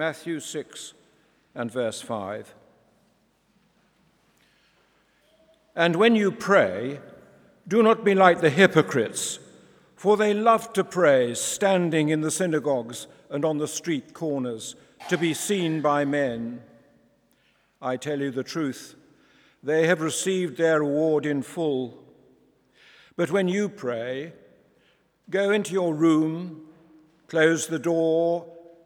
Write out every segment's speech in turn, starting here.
Matthew 6 and verse 5. And when you pray, do not be like the hypocrites, for they love to pray standing in the synagogues and on the street corners to be seen by men. I tell you the truth, they have received their reward in full. But when you pray, go into your room, close the door,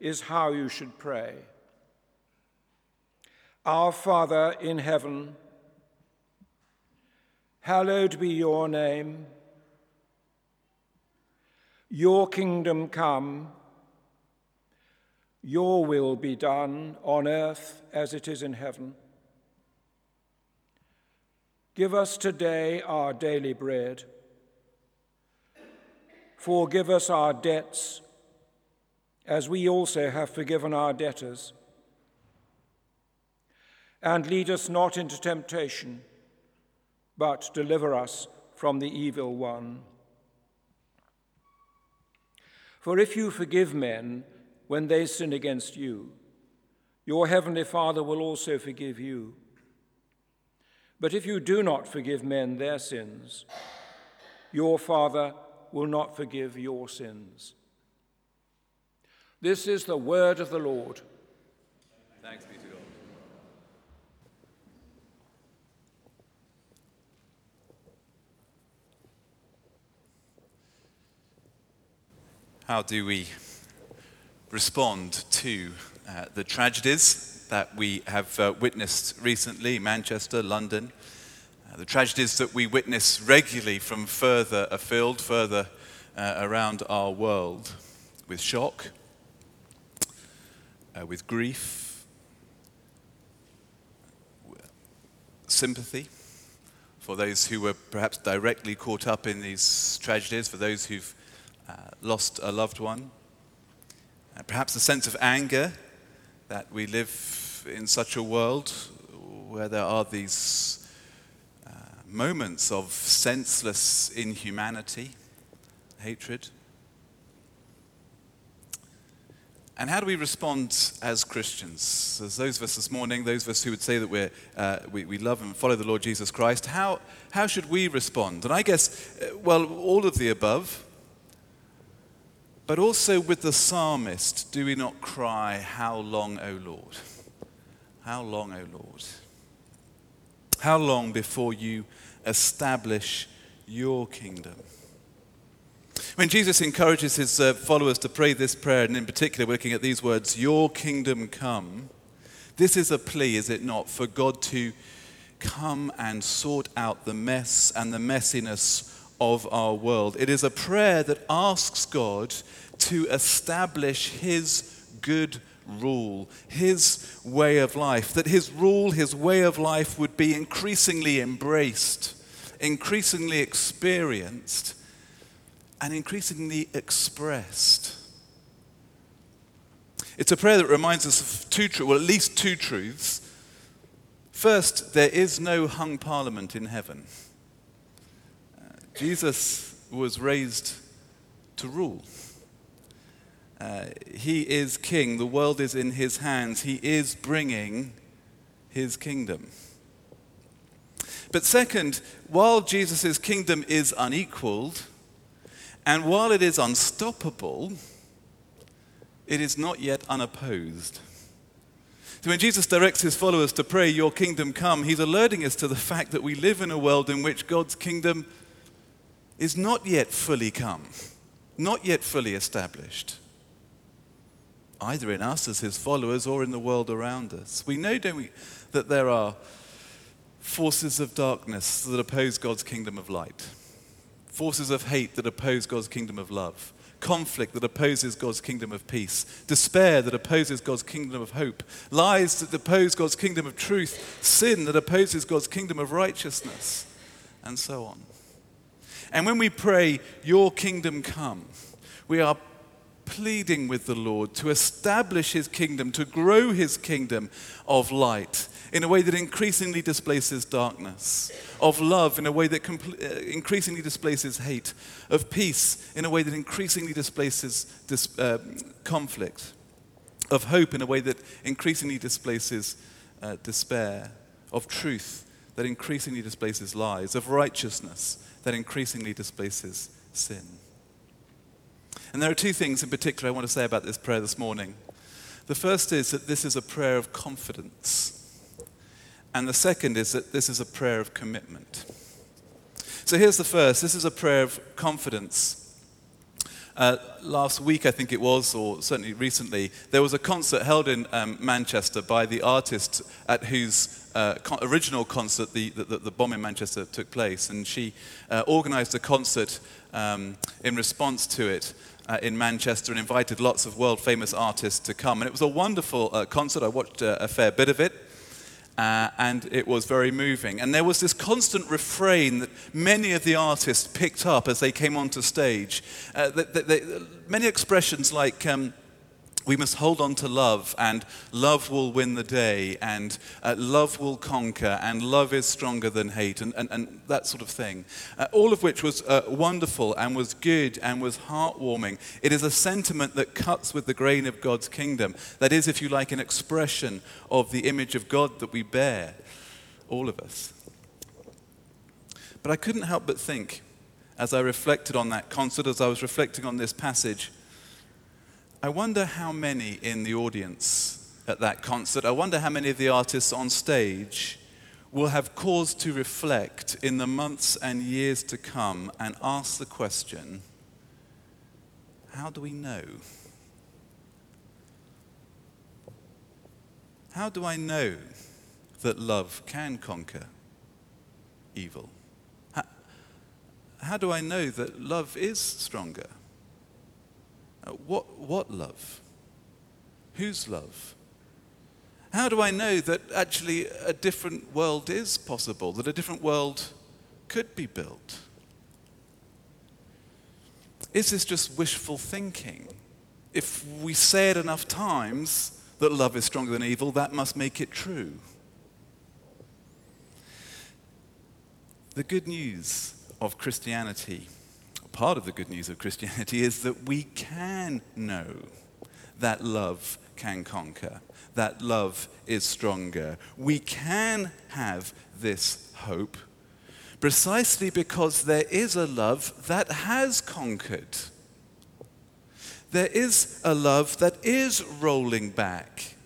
is how you should pray Our Father in heaven, hallowed be your name. Your kingdom come, your will be done on earth as it is in heaven. Give us today our daily bread. Forgive us our debts as we also have forgiven our debtors. And lead us not into temptation, but deliver us from the evil one. For if you forgive men when they sin against you, your heavenly Father will also forgive you. But if you do not forgive men their sins, your Father will not forgive your sins. This is the word of the Lord. Thanks be to God. How do we respond to uh, the tragedies that we have uh, witnessed recently, Manchester, London, uh, the tragedies that we witness regularly from further afield, further uh, around our world, with shock, uh, with grief, sympathy for those who were perhaps directly caught up in these tragedies, for those who've uh, lost a loved one. Uh, perhaps a sense of anger that we live in such a world where there are these uh, moments of senseless inhumanity, hatred. And how do we respond as Christians? As those of us this morning, those of us who would say that uh, we, we love and follow the Lord Jesus Christ, how, how should we respond? And I guess, uh, well, all of the above. But also with the psalmist, do we not cry, How long, O Lord? How long, O Lord? How long before you establish your kingdom? When Jesus encourages his uh, followers to pray this prayer, and in particular, we're looking at these words, Your kingdom come, this is a plea, is it not, for God to come and sort out the mess and the messiness of our world. It is a prayer that asks God to establish his good rule, his way of life, that his rule, his way of life would be increasingly embraced, increasingly experienced and increasingly expressed. It's a prayer that reminds us of two truths, well, at least two truths. First, there is no hung parliament in heaven. Uh, Jesus was raised to rule. Uh, he is king. The world is in his hands. He is bringing his kingdom. But second, while Jesus' kingdom is unequaled, and while it is unstoppable, it is not yet unopposed. So when Jesus directs his followers to pray, Your kingdom come, he's alerting us to the fact that we live in a world in which God's kingdom is not yet fully come, not yet fully established, either in us as his followers or in the world around us. We know, don't we, that there are forces of darkness that oppose God's kingdom of light forces of hate that oppose God's kingdom of love, conflict that opposes God's kingdom of peace, despair that opposes God's kingdom of hope, lies that oppose God's kingdom of truth, sin that opposes God's kingdom of righteousness, and so on. And when we pray, Your kingdom come, we are pleading with the Lord to establish His kingdom, to grow His kingdom of light in a way that increasingly displaces darkness, of love in a way that compl- uh, increasingly displaces hate, of peace in a way that increasingly displaces dis- uh, conflict, of hope in a way that increasingly displaces uh, despair, of truth that increasingly displaces lies, of righteousness that increasingly displaces sin. And there are two things in particular I want to say about this prayer this morning. The first is that this is a prayer of confidence. And the second is that this is a prayer of commitment. So here's the first this is a prayer of confidence. Uh, last week, I think it was, or certainly recently, there was a concert held in um, Manchester by the artist at whose uh, con- original concert the, the, the, bomb in Manchester took place. And she uh, organized a concert um, in response to it. Uh, in Manchester and invited lots of world famous artists to come. And it was a wonderful uh, concert. I watched uh, a fair bit of it. Uh, and it was very moving. And there was this constant refrain that many of the artists picked up as they came onto stage. Uh, many expressions like, um, we must hold on to love, and love will win the day, and uh, love will conquer, and love is stronger than hate, and, and, and that sort of thing. Uh, all of which was uh, wonderful and was good and was heartwarming. It is a sentiment that cuts with the grain of God's kingdom. That is, if you like, an expression of the image of God that we bear, all of us. But I couldn't help but think, as I reflected on that concert, as I was reflecting on this passage, I wonder how many in the audience at that concert, I wonder how many of the artists on stage will have cause to reflect in the months and years to come and ask the question how do we know? How do I know that love can conquer evil? How, how do I know that love is stronger? What, what love? Whose love? How do I know that actually a different world is possible, that a different world could be built? Is this just wishful thinking? If we say it enough times that love is stronger than evil, that must make it true. The good news of Christianity part of the good news of Christianity is that we can know that love can conquer, that love is stronger. We can have this hope precisely because there is a love that has conquered. There is a love that is rolling back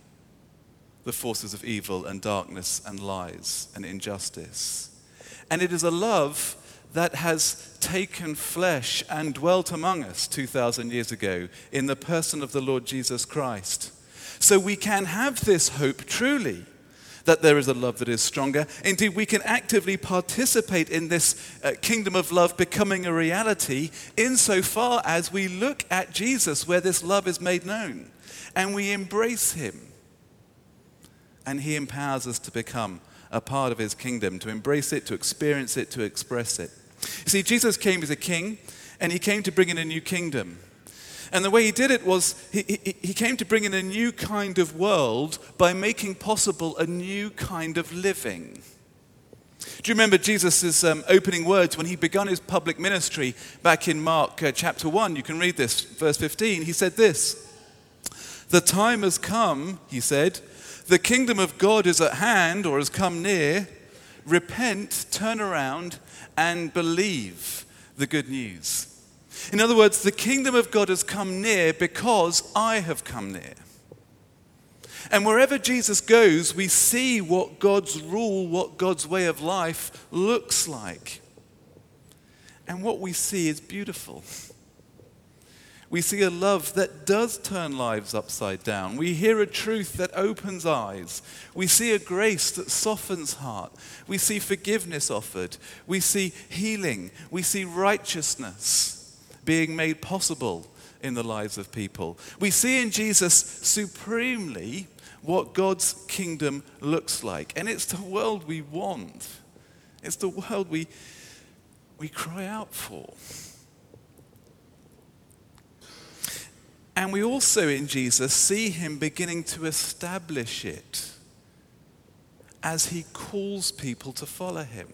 the forces of evil and darkness and lies and injustice. And it is a love that has taken flesh and dwelt among us 2,000 years ago in the person of the Lord Jesus Christ. So we can have this hope truly that there is a love that is stronger. Indeed, we can actively participate in this uh, kingdom of love becoming a reality insofar as we look at Jesus where this love is made known and we embrace him. And he empowers us to become a part of his kingdom, to embrace it, to experience it, to express it. You see, Jesus came as a king, and he came to bring in a new kingdom. And the way he did it was he, he, he, came to bring in a new kind of world by making possible a new kind of living. Do you remember Jesus' um, opening words when he began his public ministry back in Mark uh, chapter 1? You can read this, verse 15. He said this The time has come, he said, the kingdom of God is at hand or has come near. Repent, turn around, and believe the good news. In other words, the kingdom of God has come near because I have come near. And wherever Jesus goes, we see what God's rule, what God's way of life looks like. And what we see is beautiful. We see a love that does turn lives upside down. We hear a truth that opens eyes. We see a grace that softens heart. We see forgiveness offered. We see healing. We see righteousness being made possible in the lives of people. We see in Jesus supremely what God's kingdom looks like. And it's the world we want, it's the world we, we cry out for. And we also in Jesus see him beginning to establish it as he calls people to follow him.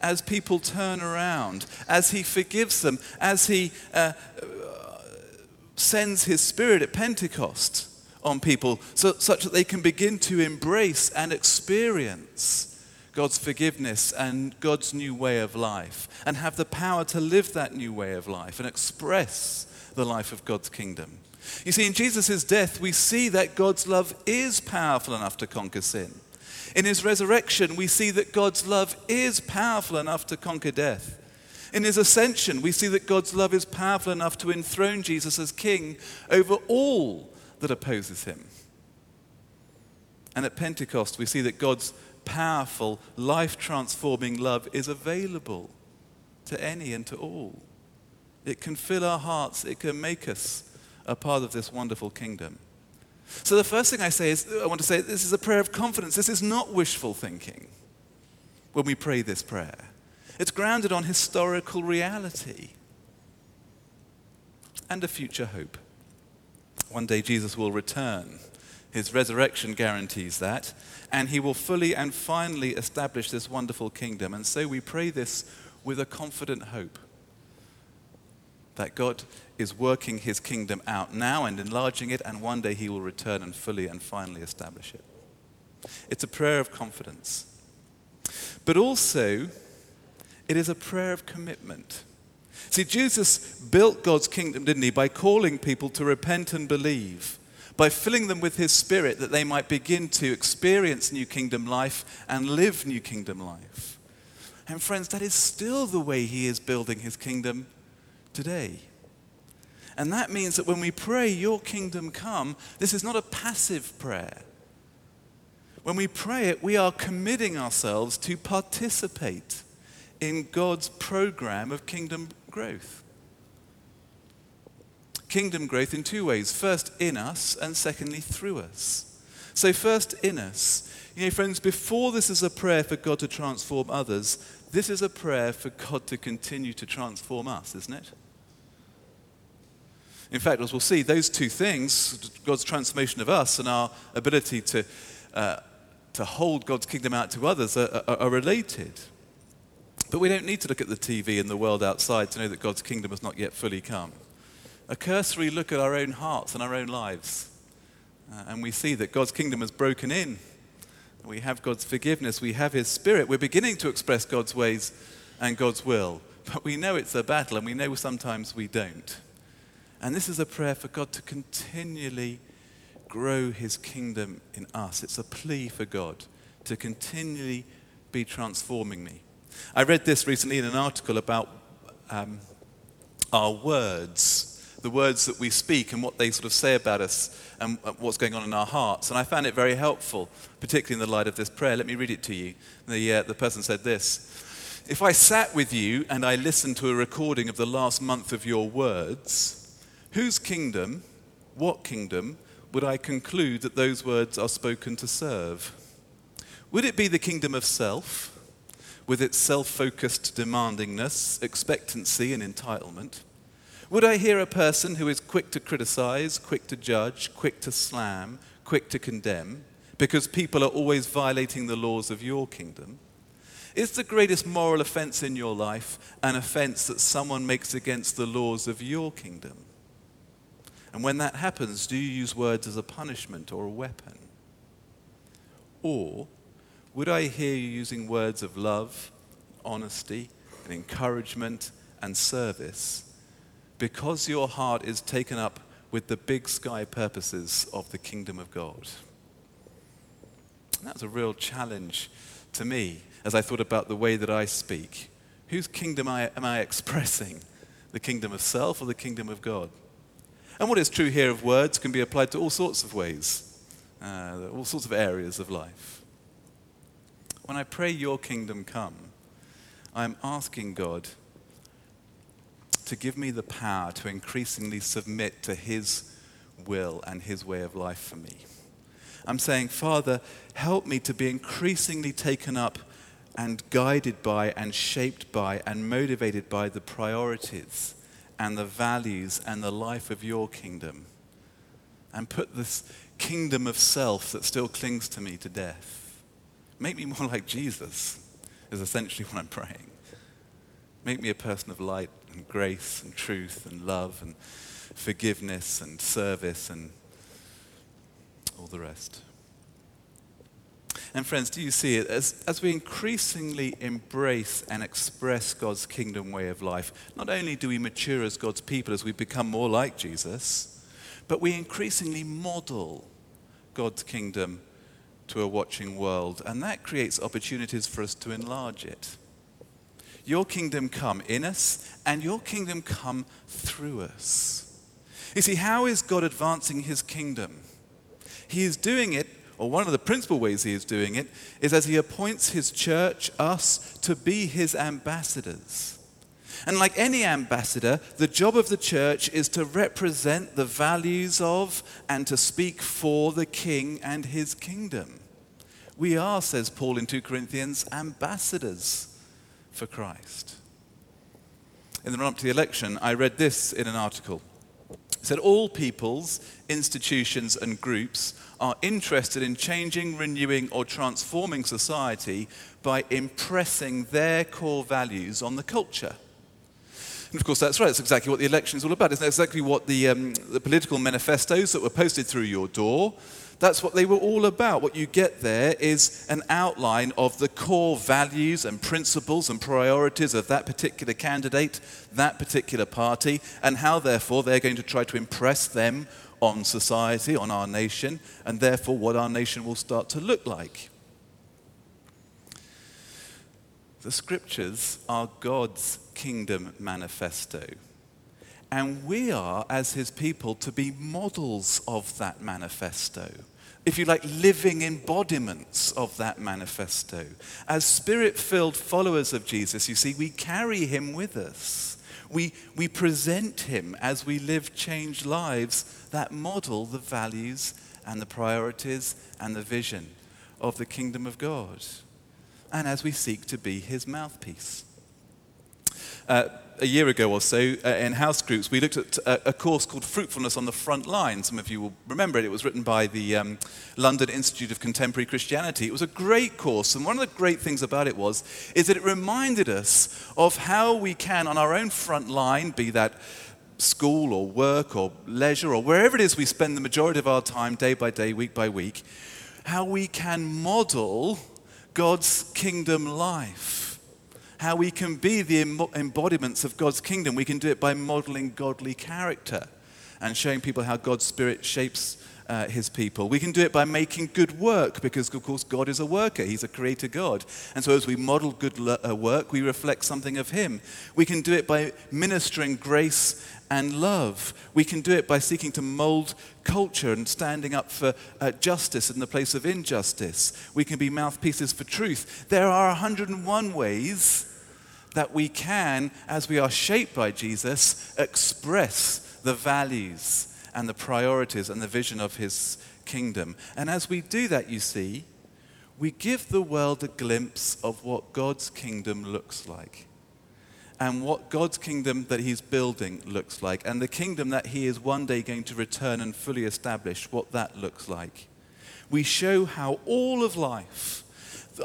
As people turn around, as he forgives them, as he uh, sends his spirit at Pentecost on people so, such that they can begin to embrace and experience God's forgiveness and God's new way of life and have the power to live that new way of life and express the life of God's kingdom. You see, in Jesus' death, we see that God's love is powerful enough to conquer sin. In his resurrection, we see that God's love is powerful enough to conquer death. In his ascension, we see that God's love is powerful enough to enthrone Jesus as king over all that opposes him. And at Pentecost, we see that God's powerful, life transforming love is available to any and to all. It can fill our hearts, it can make us a part of this wonderful kingdom. So, the first thing I say is, I want to say, this is a prayer of confidence. This is not wishful thinking when we pray this prayer, it's grounded on historical reality and a future hope. One day Jesus will return. His resurrection guarantees that, and he will fully and finally establish this wonderful kingdom. And so we pray this with a confident hope that God is working his kingdom out now and enlarging it, and one day he will return and fully and finally establish it. It's a prayer of confidence. But also, it is a prayer of commitment. See, Jesus built God's kingdom, didn't he, by calling people to repent and believe, by filling them with his spirit that they might begin to experience new kingdom life and live new kingdom life. And friends, that is still the way he is building his kingdom today. And that means that when we pray, Your kingdom come, this is not a passive prayer. When we pray it, we are committing ourselves to participate in God's program of kingdom growth. Kingdom growth in two ways first in us, and secondly through us. So, first in us. You know, friends, before this is a prayer for God to transform others, this is a prayer for God to continue to transform us, isn't it? In fact, as we'll see, those two things, God's transformation of us and our ability to, uh, to hold God's kingdom out to others, are, are, are related. But we don't need to look at the TV and the world outside to know that God's kingdom has not yet fully come. A cursory look at our own hearts and our own lives, uh, and we see that God's kingdom has broken in. We have God's forgiveness, we have His Spirit. We're beginning to express God's ways and God's will, but we know it's a battle, and we know sometimes we don't. And this is a prayer for God to continually grow his kingdom in us. It's a plea for God to continually be transforming me. I read this recently in an article about um, our words, the words that we speak and what they sort of say about us and what's going on in our hearts. And I found it very helpful, particularly in the light of this prayer. Let me read it to you. The, uh, the person said this If I sat with you and I listened to a recording of the last month of your words, Whose kingdom, what kingdom, would I conclude that those words are spoken to serve? Would it be the kingdom of self, with its self focused demandingness, expectancy, and entitlement? Would I hear a person who is quick to criticize, quick to judge, quick to slam, quick to condemn, because people are always violating the laws of your kingdom? Is the greatest moral offense in your life an offense that someone makes against the laws of your kingdom? And when that happens, do you use words as a punishment or a weapon? Or would I hear you using words of love, honesty, and encouragement and service because your heart is taken up with the big sky purposes of the kingdom of God? And that's a real challenge to me as I thought about the way that I speak. Whose kingdom am I expressing? The kingdom of self or the kingdom of God? And what is true here of words can be applied to all sorts of ways, uh, all sorts of areas of life. When I pray, Your kingdom come, I'm asking God to give me the power to increasingly submit to His will and His way of life for me. I'm saying, Father, help me to be increasingly taken up and guided by and shaped by and motivated by the priorities and the values and the life of your kingdom. And put this kingdom of self that still clings to me to death. Make me more like Jesus, is essentially what I'm praying. Make me a person of light and grace and truth and love and forgiveness and service and all the rest. And friends, do you see it? As, as we increasingly embrace and express God's kingdom way of life, not only do we mature as God's people as we become more like Jesus, but we increasingly model God's kingdom to a watching world. And that creates opportunities for us to enlarge it. Your kingdom come in us, and your kingdom come through us. You see, how is God advancing his kingdom? He is doing it or one of the principal ways he is doing it, is as he appoints his church, us, to be his ambassadors. And like any ambassador, the job of the church is to represent the values of and to speak for the king and his kingdom. We are, says Paul in 2 Corinthians, ambassadors for Christ. In the run up to the election, I read this in an article. It said, All peoples, institutions, and groups are interested in changing, renewing, or transforming society by impressing their core values on the culture. And of course, that's right. That's exactly what the election is all about. Isn't that exactly what the, um, the political manifestos that were posted through your door that's what they were all about. What you get there is an outline of the core values and principles and priorities of that particular candidate, that particular party, and how, therefore, they're going to try to impress them on society, on our nation, and therefore what our nation will start to look like. The scriptures are God's kingdom manifesto. And we are, as his people, to be models of that manifesto if you like, living embodiments of that manifesto. As spirit filled followers of Jesus, you see, we carry him with us. We, we present him as we live changed lives that model the values and the priorities and the vision of the kingdom of God. And as we seek to be his mouthpiece. Uh, a year ago or so uh, in house groups, we looked at a, a, course called Fruitfulness on the Front Line. Some of you will remember it. It was written by the um, London Institute of Contemporary Christianity. It was a great course, and one of the great things about it was is that it reminded us of how we can, on our own front line, be that school or work or leisure or wherever it is we spend the majority of our time, day by day, week by week, how we can model God's kingdom life how we can be the embodiments of God's kingdom. We can do it by modeling godly character and showing people how God's Spirit shapes uh, his people. We can do it by making good work because, of course, God is a worker. He's a creator God. And so, as we model good uh, work, we reflect something of Him. We can do it by ministering grace and love. We can do it by seeking to mold culture and standing up for uh, justice in the place of injustice. We can be mouthpieces for truth. There are 101 ways that we can, as we are shaped by Jesus, express the values and the priorities and the vision of his kingdom. And as we do that, you see, we give the world a glimpse of what God's kingdom looks like and what God's kingdom that he's building looks like, and the kingdom that he is one day going to return and fully establish, what that looks like. We show how all of life,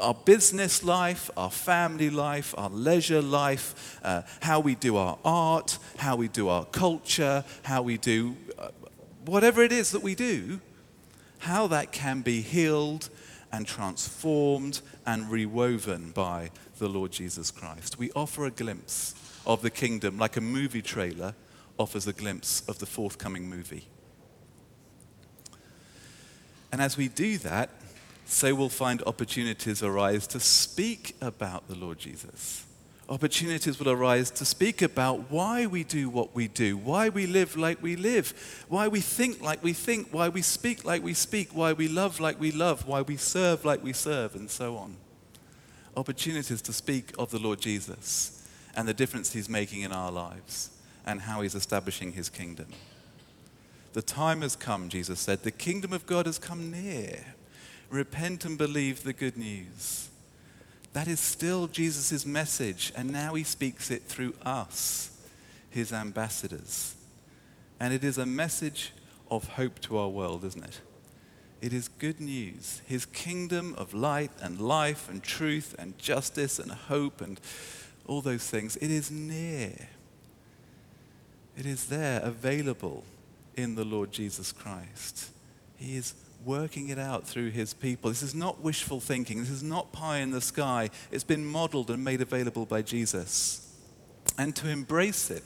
our business life, our family life, our leisure life, uh, how we do our art, how we do our culture, how we do uh, whatever it is that we do, how that can be healed and transformed and rewoven by the Lord Jesus Christ. We offer a glimpse of the kingdom like a movie trailer offers a glimpse of the forthcoming movie. And as we do that, so we'll find opportunities arise to speak about the Lord Jesus. Opportunities will arise to speak about why we do what we do, why we live like we live, why we think like we think, why we speak like we speak, why we love like we love, why we serve like we serve, and so on. Opportunities to speak of the Lord Jesus and the difference he's making in our lives and how he's establishing his kingdom. The time has come, Jesus said. The kingdom of God has come near. Repent and believe the good news. That is still Jesus' message, and now he speaks it through us, his ambassadors. And it is a message of hope to our world, isn't it? It is good news. His kingdom of light and life and truth and justice and hope and all those things, it is near. It is there, available in the Lord Jesus Christ. He is working it out through his people. This is not wishful thinking. This is not pie in the sky. It's been modeled and made available by Jesus. And to embrace it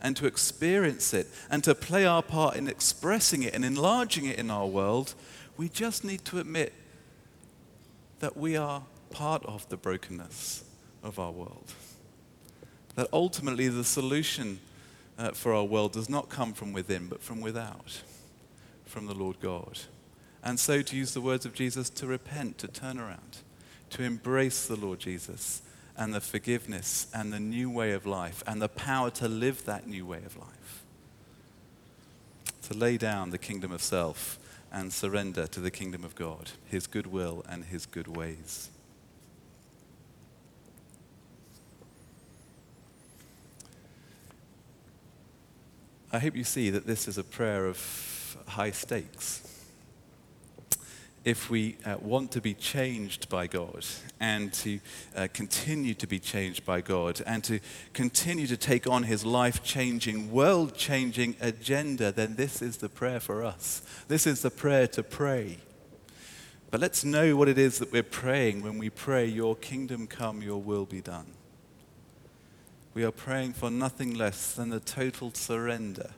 and to experience it and to play our part in expressing it and enlarging it in our world, we just need to admit that we are part of the brokenness of our world. That ultimately the solution uh, for our world does not come from within, but from without, from the Lord God. And so, to use the words of Jesus, to repent, to turn around, to embrace the Lord Jesus and the forgiveness and the new way of life and the power to live that new way of life. To lay down the kingdom of self and surrender to the kingdom of God, his good will and his good ways. I hope you see that this is a prayer of high stakes. If we uh, want to be changed by God and to uh, continue to be changed by God and to continue to take on His life changing, world changing agenda, then this is the prayer for us. This is the prayer to pray. But let's know what it is that we're praying when we pray, Your kingdom come, Your will be done we are praying for nothing less than the total surrender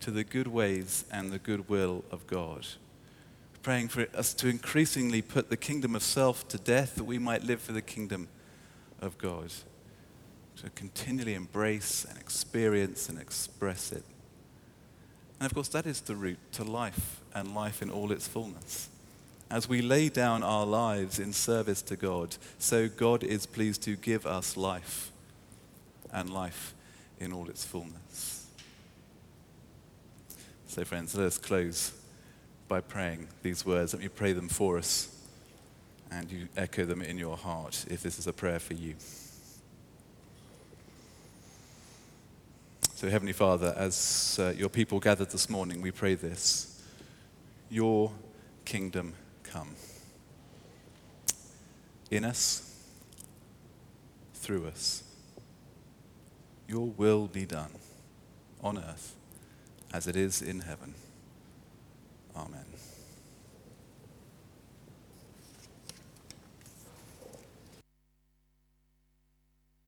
to the good ways and the good will of God. Praying for us to increasingly put the kingdom of self to death that we might live for the kingdom of God. To continually embrace and experience and express it. And of course, that is the route to life and life in all its fullness. As we lay down our lives in service to God, so God is pleased to give us life and life in all its fullness. So, friends, let us close by praying these words. Let me pray them for us, and you echo them in your heart if this is a prayer for you. So, Heavenly Father, as uh, your people gathered this morning, we pray this Your kingdom come. In us, through us your will be done on earth as it is in heaven. Amen.